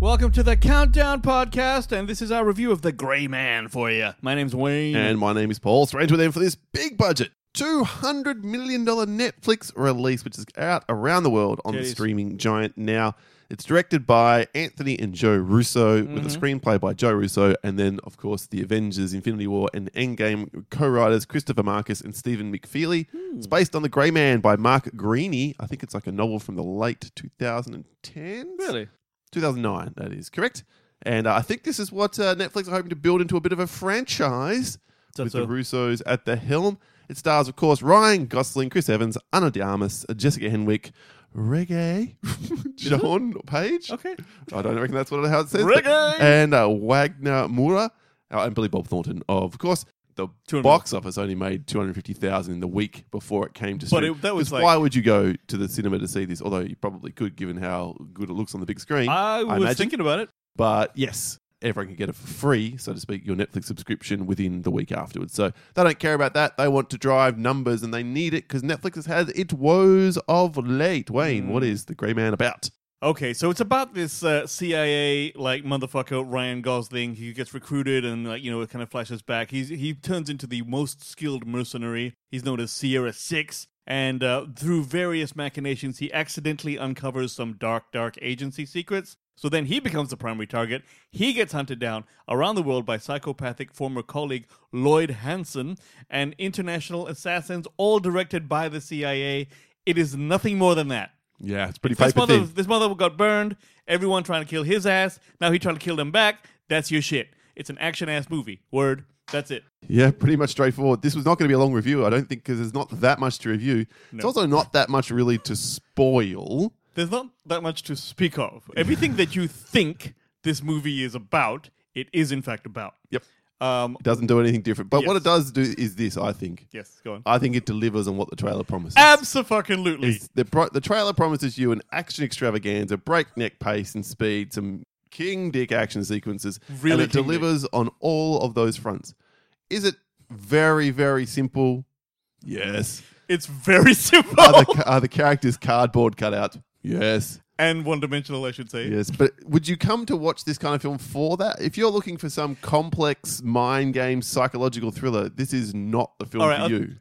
Welcome to the Countdown Podcast, and this is our review of The Gray Man for you. My name's Wayne. And my name is Paul. Straight with them for this big budget. $200 million Netflix release, which is out around the world on It the is. streaming giant now. It's directed by Anthony and Joe Russo, with a mm-hmm. screenplay by Joe Russo, and then, of course, the Avengers, Infinity War, and Endgame co writers Christopher Markus and Stephen McFeely. Hmm. It's based on The Gray Man by Mark Greaney. I think it's like a novel from the late 2010s. really? 2009, that is correct. And uh, I think this is what uh, Netflix are hoping to build into a bit of a franchise So- with so- the Russos at the helm. It stars, of course, Ryan Gosling, Chris Evans, Ana de Armas, Jessica Henwick, Reggae, John Page. Okay. I don't reckon that's what how it says. Reggae! And uh, Wagner Moura, uh, and Billy Bob Thornton. Of course, the 200 box office only made 250000 in the week before it came to But it- that was like- why would you go to the cinema to see this? Although you probably could, given how good it looks on the big screen. I was imagine. thinking about it. But yes, everyone can get it for free, so to speak, your Netflix subscription within the week afterwards. So they don't care about that. They want to drive numbers and they need it because Netflix has had its woes of late. Wayne, what mm. is The Gray Man about? Okay, so it's about this uh, CIA like motherfucker Ryan Gosling. He gets recruited, and like you know, it kind of flashes back. He's he turns into the most skilled mercenary. He's known as Sierra Six, and uh, through various machinations, he accidentally uncovers some dark, dark agency secrets. So then he becomes the primary target. He gets hunted down around the world by psychopathic former colleague Lloyd Hansen and international assassins, all directed by the CIA. It is nothing more than that. Yeah, it's pretty This mother, thin. this mother got burned. Everyone trying to kill his ass. Now he trying to kill them back. That's your shit. It's an action ass movie. Word. That's it. Yeah, pretty much straightforward. This was not going to be a long review, I don't think, because there's not that much to review. It's also not that much really to spoil. There's not that much to speak of. Everything that you think this movie is about, it is in fact about. Yep. Um. It doesn't do anything different. But what it does do is this, I think. Yes. Go on. I think it delivers on what the trailer promises. Absolutely. It's- the, pro- the trailer promises you an action extravaganza, breakneck pace and speed, some king dick action sequences, Really and it king dick. delivers on all of those fronts. Is it very, very simple? Yes. It's very simple Are the, are the characters cardboard cutouts? Yes. And one dimensional, I should say. Yes. But would you come to watch this kind of film for that? If you're looking for some complex mind game psychological thriller, this is not the film right, for you.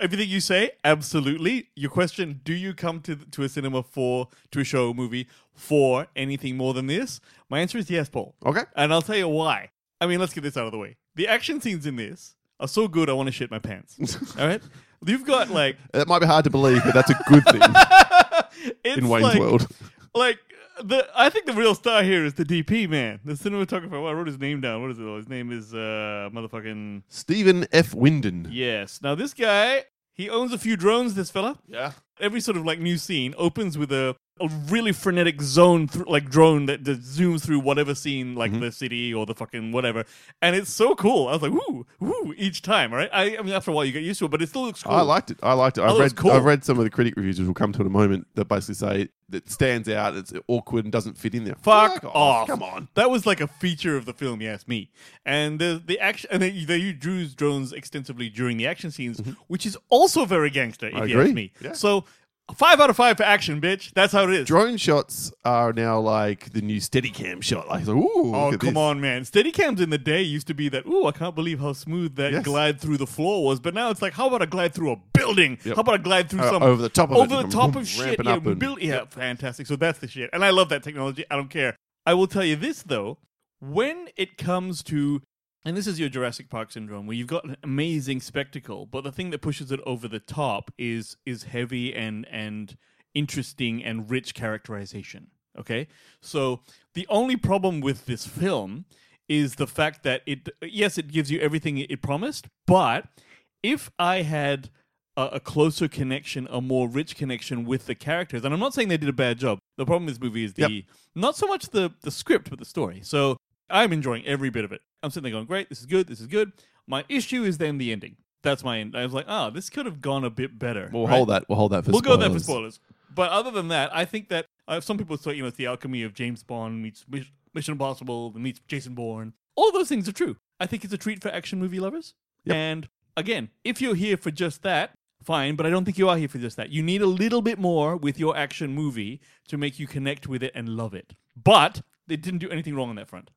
Everything you say, absolutely. Your question: Do you come to to a cinema for to a show movie for anything more than this? My answer is yes, Paul. Okay. And I'll tell you why. I mean, let's get this out of the way. The action scenes in this are so good, I want to shit my pants. All right, you've got like That might be hard to believe, but that's a good thing it's in Wayne's like, world. Like the, I think the real star here is the DP man, the cinematographer. Well, I wrote his name down. What is it? His name is uh, motherfucking Stephen F. Windon. yes. Now this guy, he owns a few drones. This fella. Yeah. every sort of like new scene opens with a, a really frenetic zone through like drone that, that zooms through whatever scene like the city or the fucking whatever and it's so cool i was like woo woo each time right I, I mean after a while you get used to it but it still looks cool I liked it. I liked it. I I've thought it was read, cool. I've read some of the critic reviews, which we'll come to in a moment, that basically say it stands out, it's awkward, and doesn't fit in there. Fuck off! Come on. that was like a feature of the film. You ask me. And the the action, and they, they use drones extensively during the action scenes, which is also very gangster. If Mm-hmm. I you agree. ask me. Yeah. So five out of five for action, bitch. That's how it is. Drone shots are now like the new Steadicam shot. Like, ooh, Oh look at come this. on, man! Steadicams in the day used to be that. Ooh, I can't believe how smooth that Yes. glide through the floor was. But now it's like, how about I glide through a building? Yep. How about I glide through Uh, some over the top of it over the top of shit? ramping Yeah, up and- yeah, fantastic. So that's the shit, and I love that technology. I don't care. I will tell you this though: when it comes to and this is your Jurassic Park syndrome, where you've got an amazing spectacle, but the thing that pushes it over the top is is heavy and and interesting and rich characterization. Okay, so the only problem with this film is the fact that it yes it gives you everything it promised, but if I had a, a closer connection, a more rich connection with the characters, and I'm not saying they did a bad job. The problem with this movie is the not so much the the script, but the story. So I'm enjoying every bit of it. I'm sitting there going, great, this is good, this is good. My issue is then the ending. That's my end. I was like, oh, this could have gone a bit better. We'll right? hold that. We'll hold that for spoilers. We'll go there for spoilers. spoilers. But other than that, I think that uh, some people say, you know, it's the alchemy of James Bond meets Mission Impossible meets Jason Bourne. All those things are true. I think it's a treat for action movie lovers. Yep. And again, if you're here for just that, fine, but I don't think you are here for just that. You need a little bit more with your action movie to make you connect with it and love it. But they didn't do anything wrong on that front,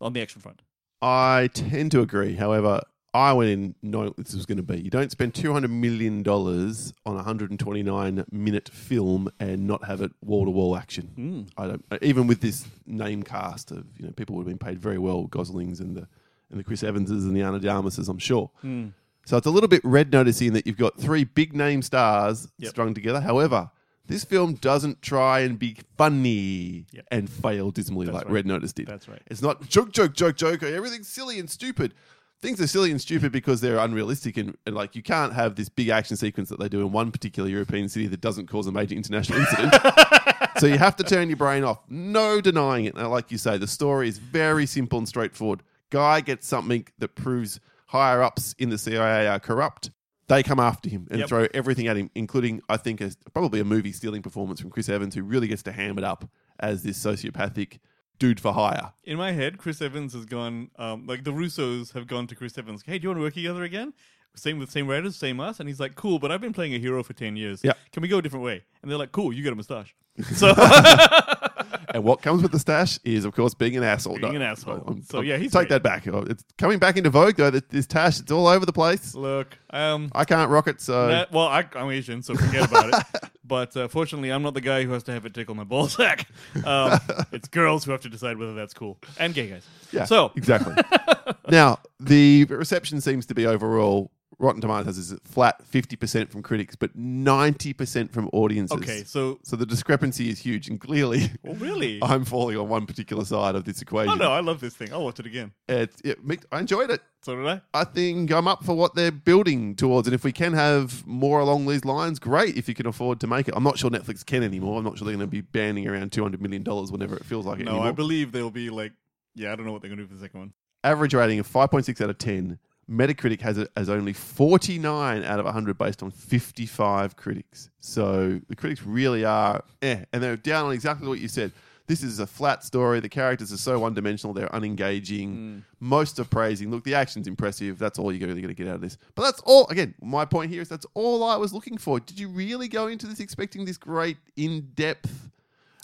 on the action front. I tend to agree. However, I went in knowing what this was going to be. You don't spend two hundred million dollars on a hundred and twenty nine minute film and not have it wall to wall action. Mm. I don't. Even with this name cast of you know people would have been paid very well, Goslings and the and the Chris Evanses and the Anna Darmuses, I'm sure. Mm. So it's a little bit red noticing that you've got three big name stars Yep. strung together. However, this film doesn't try and be funny Yep. and fail dismally That's like right. Red Notice did. That's right. It's not joke, joke, joke, joke. Everything's silly and stupid. Things are silly and stupid because they're unrealistic and, and like you can't have this big action sequence that they do in one particular European city that doesn't cause a major international incident. so you have to turn your brain off. No denying it. Now, like you say, the story is very simple and straightforward. Guy gets something that proves higher ups in the CIA are corrupt. They come after him and Yep. throw everything at him, including, I think, a, probably a movie stealing performance from Chris Evans, who really gets to ham it up as this sociopathic dude for hire. In my head, Chris Evans has gone, um, like the Russos have gone to Chris Evans. Hey, do you want to work together again? Same with same writers, same us. And he's like, cool, but I've been playing a hero for 10 years. Yeah. Can we go a different way? And they're like, cool, you got a mustache. So, And what comes with the stash is, of course, being an asshole. Being No, an asshole. I'm- So, I'm- yeah, he's take great. that back. Oh, It's coming back into vogue though. This tash, it's all over the place. look, um, I can't rock it, so Nah, well, I, I'm Asian, so forget about it. But uh, fortunately, I'm not the guy who has to have it tickle my ballsack. Um, it's girls who have to decide whether that's cool, and gay guys. yeah, So exactly. now the reception seems to be overall. Rotten Tomatoes is flat, fifty percent from critics, but ninety percent from audiences. okay, so so the discrepancy is huge, and clearly, well, oh, really, I'm falling on one particular side of this equation. oh no, I love this thing. I'll watch it again. It, it, I enjoyed it. So did I. I think I'm up for what they're building towards. And if we can have more along these lines, great if you can afford to make it. I'm not sure Netflix can anymore. I'm not sure they're going to be banning around $200 million whenever it feels like it No, anymore. I believe they'll be like, yeah, I don't know what they're gonna do for the second one. Average rating of 5.6 out of 10. Metacritic has it as only 49 out of 100 based on 55 critics. So the critics really are eh, and they're down on exactly what you said. This is a flat story. The characters are so one dimensional, they're unengaging. Most are praising. Look, the action's impressive. That's all you're really going to get out of this. But that's all, again, my point here is that's all I was looking for. Did you really go into this expecting this great, in depth?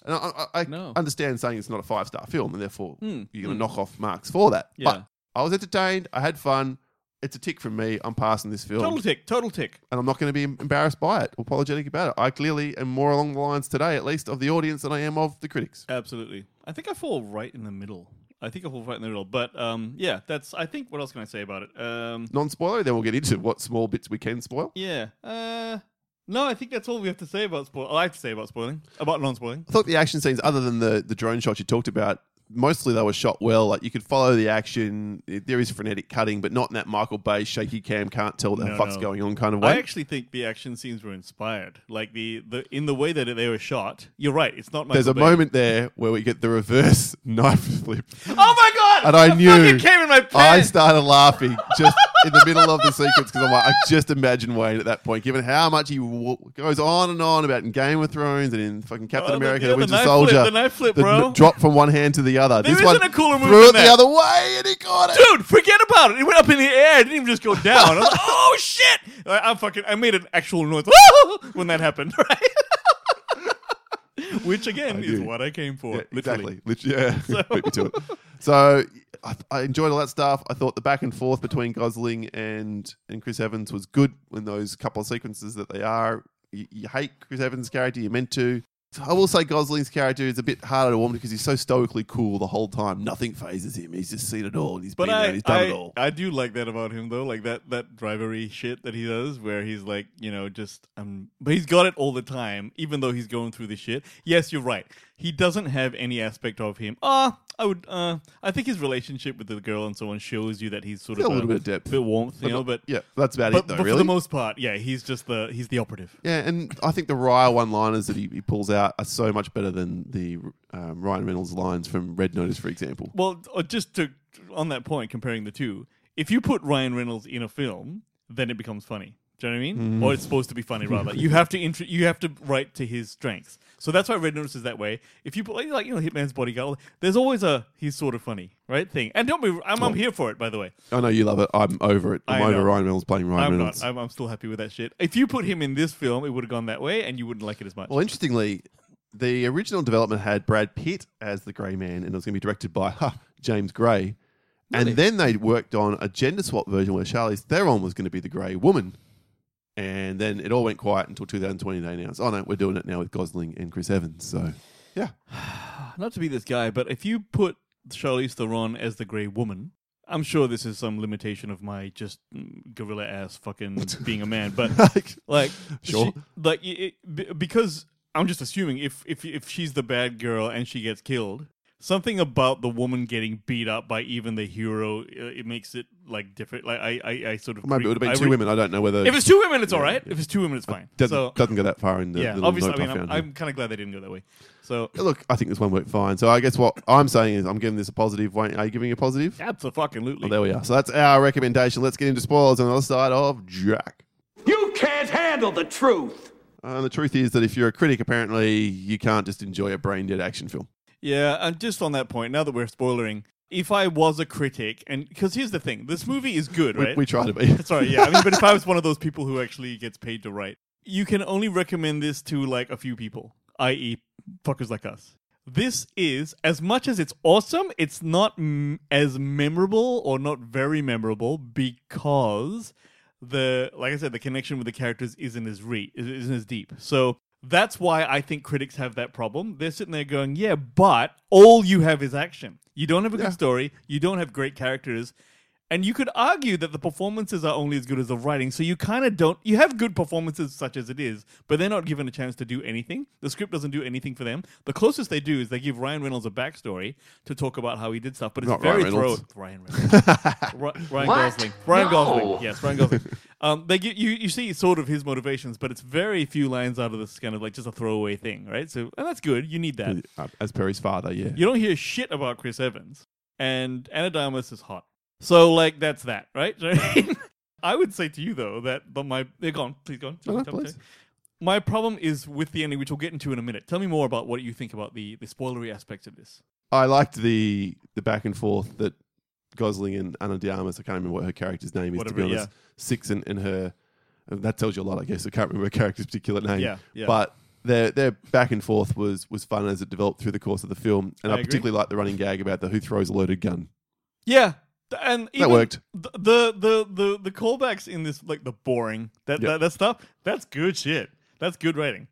And I, I, I No. understand saying it's not a five star film, and therefore Hmm. you're going to knock off marks for that. Yeah. But I was entertained. I had fun. It's a tick from me. I'm passing this film, Total tick, total tick. and I'm not going to be embarrassed by it or apologetic about it. I clearly am more along the lines today, at least, of the audience than I am of the critics. Absolutely. I think I fall right in the middle. I think I fall right in the middle. But um, yeah, that's. I think. What else can I say about it? Um, Non spoiler, then we'll get into what small bits we can spoil. yeah. Uh, no, I think that's all we have to say about spoil. I have to say about spoiling, about non-spoiling. I thought the action scenes, other than the, the drone shots you talked about, mostly they were shot well. Like you could follow the action. There is frenetic cutting, but not in that Michael Bay shaky cam, can't tell what the No, fuck's no. going on kind of way. I actually think the action scenes were inspired, like the, the in the way that they were shot. You're right. It's not. There's a Bay. moment there where we get the reverse knife flip. Oh my god! And I knew- came in my pants. I started laughing just in the middle of the sequence because I'm like, I just imagine Wayne at that point, given how much he w- goes on and on about in Game of Thrones and in fucking Captain Oh, the- America, yeah, the the Winter Soldier. flip, the knife flip, the bro. n- drop from one hand to the other. There this isn't one a cooler move threw than it the that. other way and he got it. Dude, forget about it. It went up in the air. It didn't even just go down. I was like, oh shit! I, I'm fucking. I made an actual noise when that happened, right? Which again I is do. what I came for. Yeah, literally. exactly. Lit- yeah, beat me to it. So I, I enjoyed all that stuff. I thought the back and forth between Gosling and and Chris Evans was good in those couple of sequences that they are. You, you hate Chris Evans' character, you're meant to. I will say Gosling's character is a bit harder to warm because he's so stoically cool the whole time. Nothing phases him. He's just seen it all. And he's But been there. I, and He's done I, it all. I do like that about him though, like that that drivery shit that he does, where he's like, you know, just um, but he's got it all the time, even though he's going through the shit. Yes, you're right. He doesn't have any aspect of him. Ah, I would. Uh, I think his relationship with the girl and so on shows you that he's sort of a little bit of depth. bit warmth, you But know. But yeah, that's about but, it though. but really, for the most part, yeah, he's just the he's the operative. Yeah, and I think the Raya one-liners that he, he pulls out are so much better than the um, Ryan Reynolds lines from Red Notice, for example. Well, uh, just to on that point, comparing the two, if you put Ryan Reynolds in a film, then it becomes funny. Do you know what I mean? Mm-hmm. Or it's supposed to be funny rather. you have to intro- you have to write to his strengths. So that's why Red Notice is that way. If you put like, like you know Hitman's Bodyguard, there's always a he's sort of funny right thing. And don't be I'm, I'm here for it by the way. I know you love it. I'm over it. I'm I over know. Ryan Reynolds playing Ryan I'm Reynolds. not. I'm, I'm still happy with that shit. If you put him in this film, it would have gone that way, and you wouldn't like it as much. Well, interestingly, the original development had Brad Pitt as the Gray Man, and it was going to be directed by ha, James Gray. Really? And then they worked on a gender swap version where Charlize Theron was going to be the Grey Woman. And then it all went quiet until 2020. They announced, "Oh no, we're doing it now with Gosling and Chris Evans." So, yeah, Not to be this guy, but if you put Charlize Theron as the Grey Woman, I'm sure this is some limitation of my just mm, gorilla ass fucking being a man, but Like, like Sure. she- like it- because I'm just assuming if if if she's the bad girl and she gets killed, something about the woman getting beat up by even the hero uh, it makes it like different. Like I I, I sort of maybe it would have been I two re- women. I don't know whether If it's two women, it's Yeah, all right. yeah. If it's two women, it's fine. doesn't, so doesn't go that far in the yeah, little obviously, I mean, I'm, found here. I'm kind of glad they didn't go that way. So Look, I think this one worked fine. So I guess what I'm saying is I'm giving this a positive. Wayne, Are you giving a positive? absolutely. Oh, there we are. So that's our recommendation. Let's get into spoilers on the other side of Jack. You can't handle the truth. Uh, and the truth is that if you're a critic, apparently you can't just enjoy a brain dead action film. Yeah, and just on that point, now that we're spoiling, if I was a critic, and because here's the thing, this movie is good, We, right? we try to be. Sorry, yeah. I mean, but if I was one of those people who actually gets paid to write, you can only recommend this to like a few people, i.e., fuckers like us. This is as much as it's awesome, it's not m- as memorable or not very memorable because the like I said, the connection with the characters isn't as re isn't as deep. So that's why I think critics have that problem. They're sitting there going, "Yeah, but all you have is action. You don't have a good story. You don't have great characters." And you could argue that the performances are only as good as the writing, so you kind of don't. You have good performances such as it is, but they're not given a chance to do anything. The script doesn't do anything for them. The closest they do is they give Ryan Reynolds a backstory to talk about how he did stuff, but it's Not very Ryan Reynolds. throw. Ryan Reynolds. Ri- Ryan What? Gosling. Ryan No. Gosling. Yes, Ryan Gosling. um, they get you. You see sort of his motivations, but it's very few lines out of this kind of like just a throwaway thing, right? So, and that's good. You need that. Uh, As Perry's father, yeah. You don't hear shit about Chris Evans, and Ana de Armas is hot. So, like, that's that, right? I would say to you though that, but my they're gone. Please go on. Tell me, tell me. My problem is with the ending, which we'll get into in a minute. Tell me more about what you think about the the spoilery aspects of this. I liked the the back and forth that Gosling and Ana de Armas, I can't remember what her character's name is, Whatever, to be honest. Six and, and her, and that tells you a lot, I guess. I can't remember her character's particular name. Yeah, yeah. But their their back and forth was was fun as it developed through the course of the film. And I I, particularly liked the running gag about the who throws a loaded gun. Yeah, and even worked. The, the the the the callbacks in this, like the boring that Yep. that, that stuff. That's good shit. That's good writing.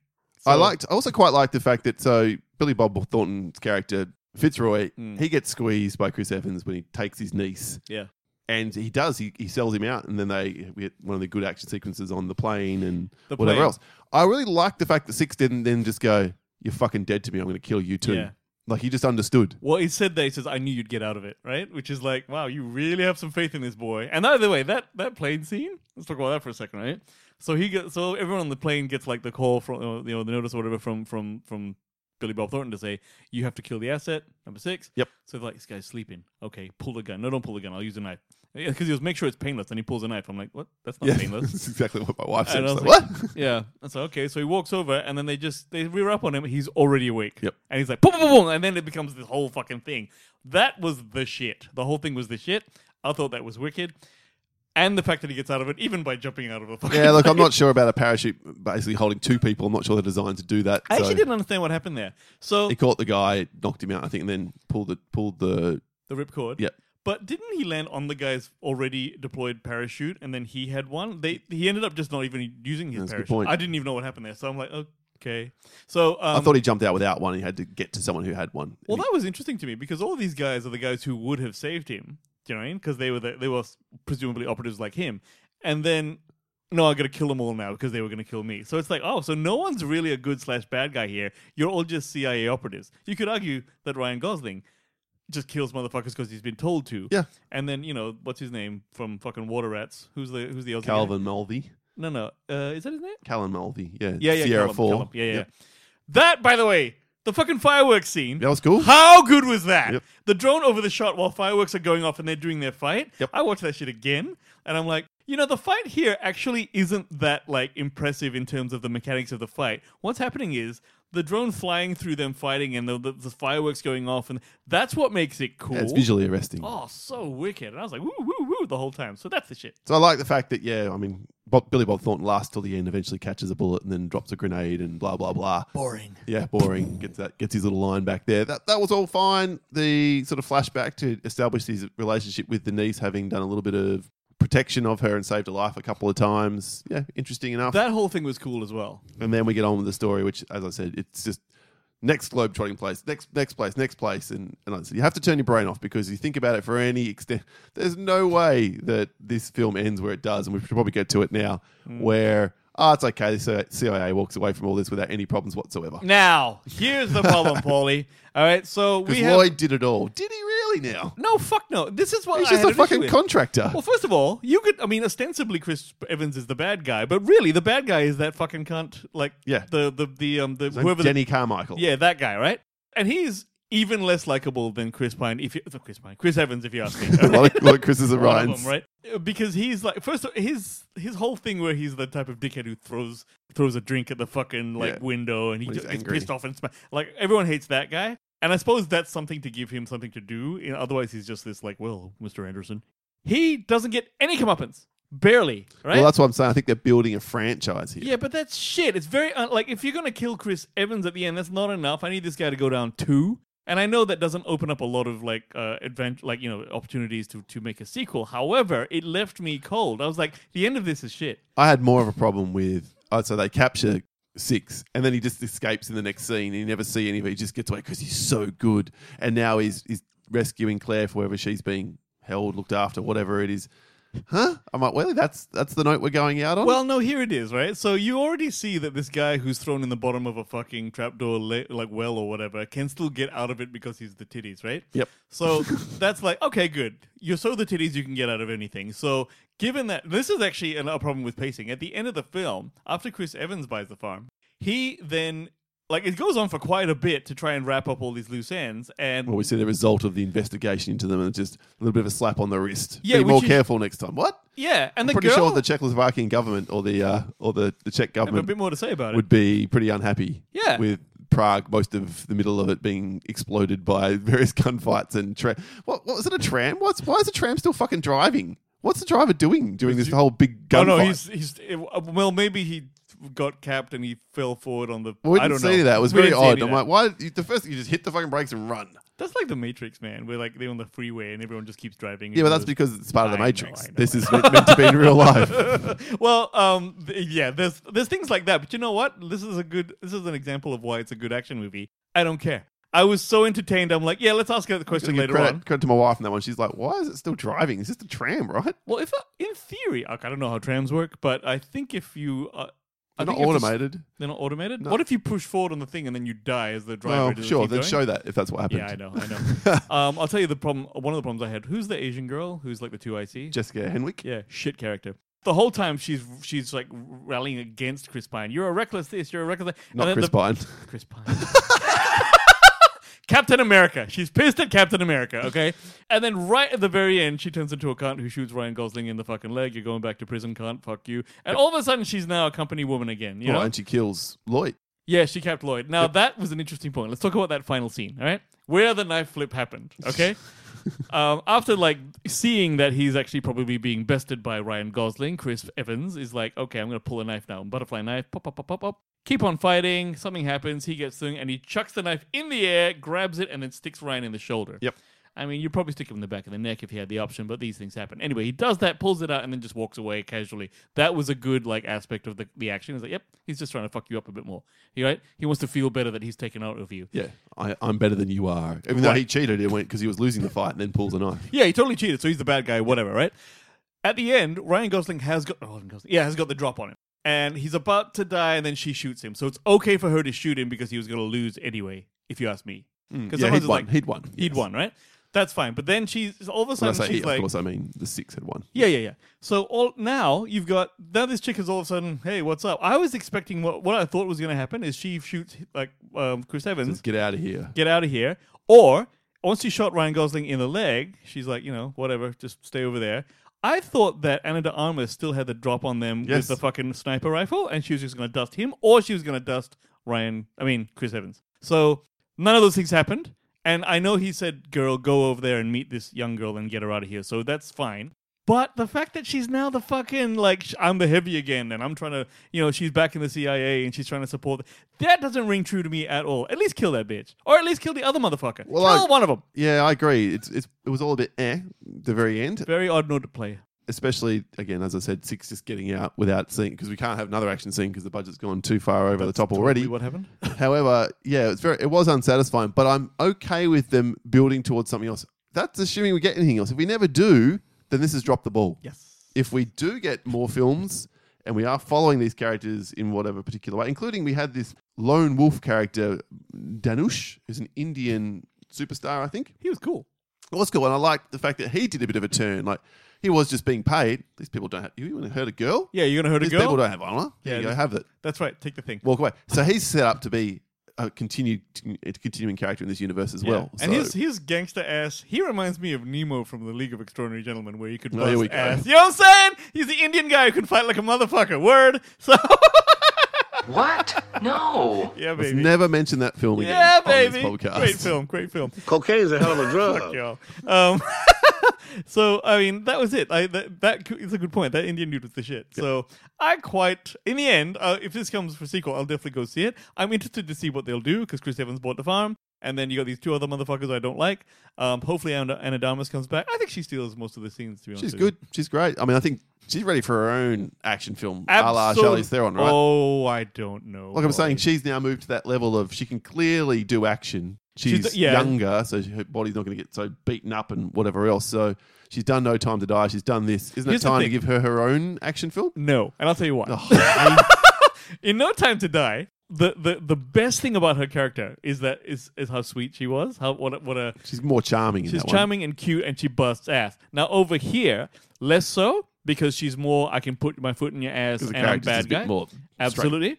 I So- liked. I also quite liked the fact that so Billy Bob Thornton's character Fitzroy, Mm. he gets squeezed by Chris Evans when he takes his niece, Yeah. and he does. He, he sells him out, and then they we get one of the good action sequences on the plane and The whatever plane. else. I really liked the fact that Six didn't then just go, "You're fucking dead to me. I'm going to kill you too." Yeah. Like he just understood. Well, he said that he says, "I knew you'd get out of it," right? Which is like, wow, you really have some faith in this boy. And by the way, that that plane scene. Let's talk about that for a second, right? So he gets, so everyone on the plane gets like the call from uh, you know the notice or whatever from from from Billy Bob Thornton to say you have to kill the asset number six. Yep. So they're like, this guy's sleeping. Okay, pull the gun. No, don't pull the gun. I'll use a knife. Because he goes, make sure it's painless. And he pulls a knife. I'm like, what? That's not Yeah, painless. that's exactly what my wife said. And I was like, what? yeah. That's like, okay. So he walks over, and then they just they rear up on him. He's already awake. Yep. And he's like, boom, boom, boom, boom, and then it becomes this whole fucking thing. That was the shit. The whole thing was the shit. I thought that was wicked, and the fact that he gets out of it, even by jumping out of a fucking. Yeah, look, I'm not sure about a parachute basically holding two people. I'm not sure they're designed to do that. I so actually didn't understand what happened there. So He caught the guy, knocked him out, I think, and then pulled the pulled the. the ripcord. Yep. But didn't he land on the guy's already deployed parachute, and then he had one? They he ended up just not even using his That's a good parachute. point. I didn't even know what happened there, so I'm like, okay. So um, I thought he jumped out without one. He had to get to someone who had one. Well, that was interesting to me because all these guys are the guys who would have saved him. Do you know what I mean? Because they were the, they were presumably operatives like him, and then no, I got to kill them all now because they were going to kill me. So it's like, oh, so no one's really a good slash bad guy here. You're all just CIA operatives. You could argue that Ryan Gosling just kills motherfuckers because he's been told to. Yeah. And then you know what's his name from fucking Water Rats? Who's the who's the Aussie guy? Callan Mulvey. No, no. Uh, is that his name? Callan Mulvey. Yeah. Yeah, yeah. Sierra Callum, 4. Callum. Yeah, yeah. Yep. That, by the way, the fucking fireworks scene. That was cool. How good was that? Yep. The drone over the shot while fireworks are going off and they're doing their fight. Yep. I watched that shit again, and I'm like, you know, the fight here actually isn't that like impressive in terms of the mechanics of the fight. What's happening is the drone flying through them fighting and the, the, the fireworks going off, and that's what makes it cool. Yeah, it's visually arresting. Oh, so wicked! And I was like, woo, woo, woo, the whole time. So that's the shit. So I like the fact that, yeah, I mean, Bob, Billy Bob Thornton lasts till the end, eventually catches a bullet and then drops a grenade and blah blah blah. Boring. Yeah, boring. gets that gets his little line back there. That that was all fine. The sort of flashback to establish his relationship with Denise, having done a little bit of protection of her and saved her life a couple of times. Yeah, interesting enough. That whole thing was cool as well. and then we get on with the story, which, as I said, it's just next globe trotting place, next next place, next place, and and I said you have to turn your brain off because you think about it for any extent. There's no way that this film ends where it does, and we should probably get to it now, Hmm. where oh, it's okay. The CIA walks away from all this without any problems whatsoever. Now, here's the problem, Paulie. All right, so we Because have Lloyd did it all. Did he really now? no fuck no. This is what He's I just had a an issue fucking with. contractor. Well, first of all, you could. I mean, ostensibly, Chris Evans is the bad guy, but really, the bad guy is that fucking cunt. Like, Yeah. the the the um the His name's whoever. Denny Carmichael. Yeah, that guy, right? And he's even less likable than Chris Pine. If you, uh, Chris Pine, Chris Evans, if you ask me. a lot of, lot of Chris's and One of Ryan's. them, right? Uh, Because he's like, first, of- his his whole thing where he's the type of dickhead who throws throws a drink at the fucking like Yeah. window and he When he's just gets angry. pissed off and sma- like everyone hates that guy. And I suppose that's something to give him something to do. You know, otherwise, he's just this like, well, Mr. Anderson. He doesn't get any comeuppance, barely, right? Well, that's what I'm saying. I think they're building a franchise here. yeah, but that's shit. It's very un- like if you're gonna kill Chris Evans at the end, that's not enough. I need this guy to go down two. And I know that doesn't open up a lot of like uh advent like you know opportunities to to make a sequel. However, it left me cold. I was like, the end of this is shit. I had more of a problem with. Oh, so they capture six, and then he just escapes in the next scene. And you never see any of it. He just gets away because he's so good. And now he's he's rescuing Claire for wherever she's being held, looked after, whatever it is. Huh? I'm like, well, that's that's the note we're going out on. Well, no, here it is, right? So you already see that this guy who's thrown in the bottom of a fucking trapdoor, le- like well or whatever, can still get out of it because he's the titties, right? Yep. So that's like, okay, good. You're so the titties, you can get out of anything. So given that, this is actually an- a problem with pacing. At the end of the film, after Chris Evans buys the farm, he then. Like it goes on for quite a bit to try and wrap up all these loose ends, and well, we see the result of the investigation into them, and just a little bit of a slap on the wrist. Yeah, Be more is- careful next time. What? yeah, and the Pretty girl. sure the Czechoslovakian government or the uh, or the, the Czech government a bit more to say about it. would be pretty unhappy. Yeah. With Prague, most of the middle of it being exploded by various gunfights and tra- what, what was it? A tram? What's why is the tram still fucking driving? What's the driver doing during this whole big gunfight? Oh no, he's he's uh, well. Maybe he got capped and he fell forward on the. well, we I didn't don't see know. that. It was We very didn't see odd. any I'm like, why? The first thing you just hit the fucking brakes and run. That's like the Matrix, man. Where like they're on the freeway and everyone just keeps driving. Yeah, but that's because it's part of the I know, Matrix. I know, this I is meant, meant to be in real life. well, um, th- yeah. There's there's things like that, but you know what? This is a good. This is an example of why it's a good action movie. I don't care. I was so entertained. I'm like, yeah, let's ask her the question Give later credit, on. credit to my wife on that one. She's like, why is it still driving? It's just a tram, right? Well, if uh, in theory, like, I don't know how trams work, but I think if you. Uh, They're not think you have to s- automated. They're not automated. No. What if you push forward on the thing and then you die as the driver? Well, Does sure. Then going? show that if that's what happened. Yeah, I know, I know. um, I'll tell you the problem. One of the problems I had. Who's the Asian girl? Who's like the two IC? Jessica Henwick. yeah, shit character. The whole time she's she's like rallying against Chris Pine. You're a reckless this. You're a reckless. that. Not Chris the- Pine. Chris Pine. Captain America. She's pissed at Captain America, okay? And then right at the very end, she turns into a cunt who shoots Ryan Gosling in the fucking leg. You're going back to prison, cunt. Fuck you. And all of a sudden, she's now a company woman again. You Oh, know? and she kills Lloyd. Yeah, she capped Lloyd. Now that was an interesting point. Let's talk about that final scene, all right? Where the knife flip happened, okay? um, after like seeing that he's actually probably being bested by Ryan Gosling, Chris Evans is like, okay, I'm gonna pull a knife now, butterfly knife, pop, pop, pop, pop, pop. Keep on fighting. Something happens. He gets through, and he chucks the knife in the air, grabs it, and then sticks Ryan in the shoulder. Yep. I mean, you'd probably stick him in the back of the neck if he had the option, but these things happen. Anyway, he does that, pulls it out, and then just walks away casually. That was a good like aspect of the, the action. He's like, yep, he's just trying to fuck you up a bit more. You right? He wants to feel better that he's taken out of you. Yeah, I, I'm better than you are. Even though Right. he cheated, it went because he was losing the fight and then pulls a knife. Yeah, he totally cheated, so he's the bad guy, whatever, right? At the end, Ryan Gosling has got oh, Ryan Gosling, yeah, has got the drop on him. And he's about to die, and then she shoots him. So it's okay for her to shoot him because he was going to lose anyway, if you ask me. Hmm. Because Yeah, he'd won. like he'd won. he'd Yes. won, right? That's fine. But then she's all of a When I sudden say she's he, like, of course, I mean the six had won. Yeah, yeah, yeah. So all now you've got now this chick is all of a sudden, hey, what's up? I was expecting what what I thought was going to happen is she shoots like um, Chris Evans, Just get out of here. get out of here, or once she shot Ryan Gosling in the leg, she's like, you know, whatever, just stay over there. I thought that Ana de Armas still had the drop on them Yes. with the fucking sniper rifle, and she was just going to dust him, or she was going to dust Ryan. I mean, Chris Evans. So none of those things happened. And I know he said, "Girl, go over there and meet this young girl and get her out of here." So that's fine. But the fact that she's now the fucking like sh- I'm the heavy again, and I'm trying to, you know, she's back in the CIA and she's trying to support. That doesn't ring true to me at all. At least kill that bitch, or at least kill the other motherfucker. Well, kill I- one of them. Yeah, I agree. It's, it's it was all a bit eh the very end, Very odd note to play. Especially again as I said, six just getting out without seeing because we can't have another action scene because the budget's gone too far over the top already. What happened? However, yeah, it's very it was unsatisfying, but I'm okay with them building towards something else. That's assuming we get anything else. If we never do, then this has dropped the ball. yes. If we do get more films and we are following these characters in whatever particular way, including we had this lone wolf character, Dhanush, who's an Indian superstar, I think. He was cool. It was cool, and I liked the fact that he did a bit of a turn. Like he was just being paid. These people don't have. You want to hurt a girl? Yeah, you're gonna hurt a girl. These people don't have honor. Yeah, Yeah, you go have it. That's right. Take the thing. Walk away. So he's set up to be a continued, a continuing character in this universe as well. And So- his his gangster ass, he reminds me of Nemo from the League of Extraordinary Gentlemen, where you could Oh, bust here we go. ass. You know what I'm saying? He's the Indian guy who can fight like a motherfucker. Word. So What? No. yeah, Let's baby. never mention that film again. yeah, on this baby. podcast. Great film. Great film. Cocaine is a hell of a drug. Fuck y'all. Um, so I mean, that was it. I that, that is a good point. That Indian dude was the shit. So I quite, in the end, uh, if this comes for sequel, I'll definitely go see it. I'm interested to see what they'll do because Chris Evans bought the farm, and then you got these two other motherfuckers I don't like. Um, hopefully, Anna, Anna Damas comes back. I think she steals most of the scenes. To be honest, She's good. She's great. I mean, I think she's ready for her own action film, a la Charlize Theron, right? Oh, I don't know. like I'm saying, she's now moved to that level of she can clearly do action. She's, the- yeah. younger, so her body's not going to get so beaten up and whatever else. So she's done No Time to Die. She's done this. Isn't Here's it the time to thing. give her her own action film? no, and I'll tell you why. Oh, in No Time to Die, the, the the best thing about her character is that is is how sweet she was. How what a, what a she's more charming in she's that one. charming and cute and she busts ass. Now over here, less so because she's more. I can put my foot in your ass and I'm bad guy. more. Absolutely,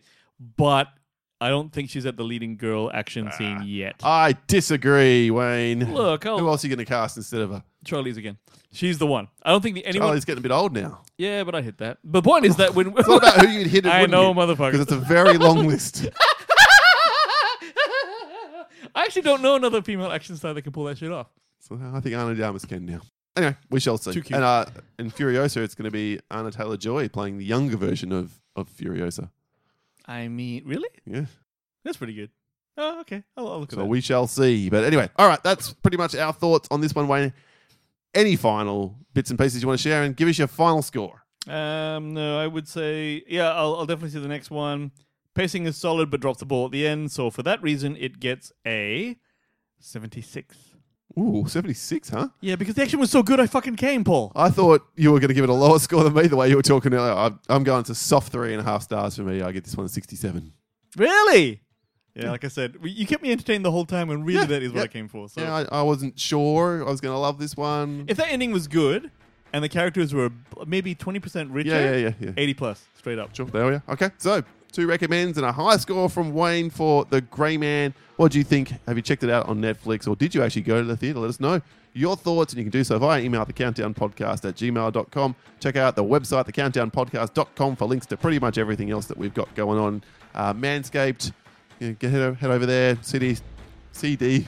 but I don't think she's at the leading girl action ah. scene yet. I disagree, Wayne. Look, I'll- who else are you going to cast instead of her? Charlize again. She's the one. I don't think the anyone. Charlize getting a bit old now. Yeah, but I hit that. The point is that when It's not about who you'd hit. I know, motherfucker. Because it's a very long list. I actually don't know another female action star that can pull that shit off. So I think Anna Damas can now. Anyway, we shall see. Too cute. And uh, in Furiosa, it's going to be Anya Taylor-Joy playing the younger version of of Furiosa. I mean, really? Yeah. That's pretty good. Oh, okay. I'll, I'll look at So that. we shall see. But anyway, all right, that's pretty much our thoughts on this one, Wayne. Any final bits and pieces you want to share and give us your final score? Um, no, I would say, yeah, I'll, I'll definitely see the next one. Pacing is solid, but drops the ball at the end. So for that reason, it gets a 76. Ooh, 76, huh? Yeah, because the action was so good, I fucking came, Paul. I thought you were going to give it a lower score than me the way you were talking earlier. I'm, I'm going to soft three and a half stars for me. I get this one at 67. Really? Yeah, like I said, you kept me entertained the whole time, and really Yeah, that is what yeah. I came for. So Yeah, I, I wasn't sure I was going to love this one. if that ending was good, and the characters were maybe 20% richer, Yeah, yeah, yeah, yeah. 80 plus, straight up. Sure, there we are. Okay, so two recommends and a high score from Wayne for The Gray Man. What do you think? Have you checked it out on Netflix or did you actually go to the theatre? Let us know your thoughts and you can do so via email at thecountdownpodcast at gmail.com. Check out the website, thecountdownpodcast.com for links to pretty much everything else that we've got going on. Uh, Manscaped, you know, get, head, head over there, CD, CD,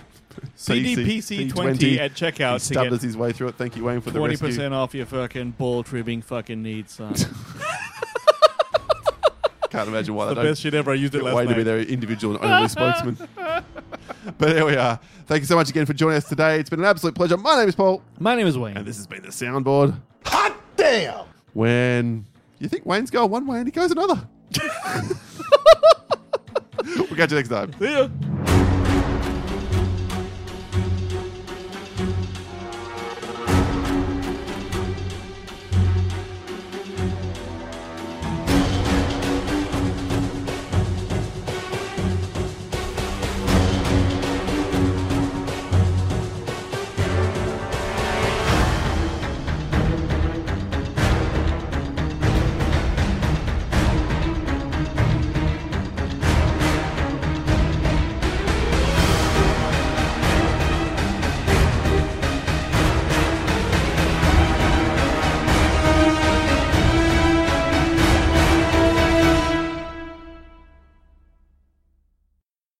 CDPC20 at checkout He to get his way through it. Thank you, Wayne, for the Twenty rescue. percent off your fucking ball trimming fucking needs, son. Can't imagine why the they don't best shit ever. I used it last Wayne night. to be their individual and only spokesman. but here we are. Thank you so much again for joining us today. It's been an absolute pleasure. My name is Paul, My name is Wayne. and this has been the soundboard. Hot damn! When you think Wayne's going one way and he goes another. we'll catch you next time. See ya.